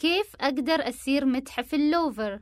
كيف أقدر أسير متحف اللوفر؟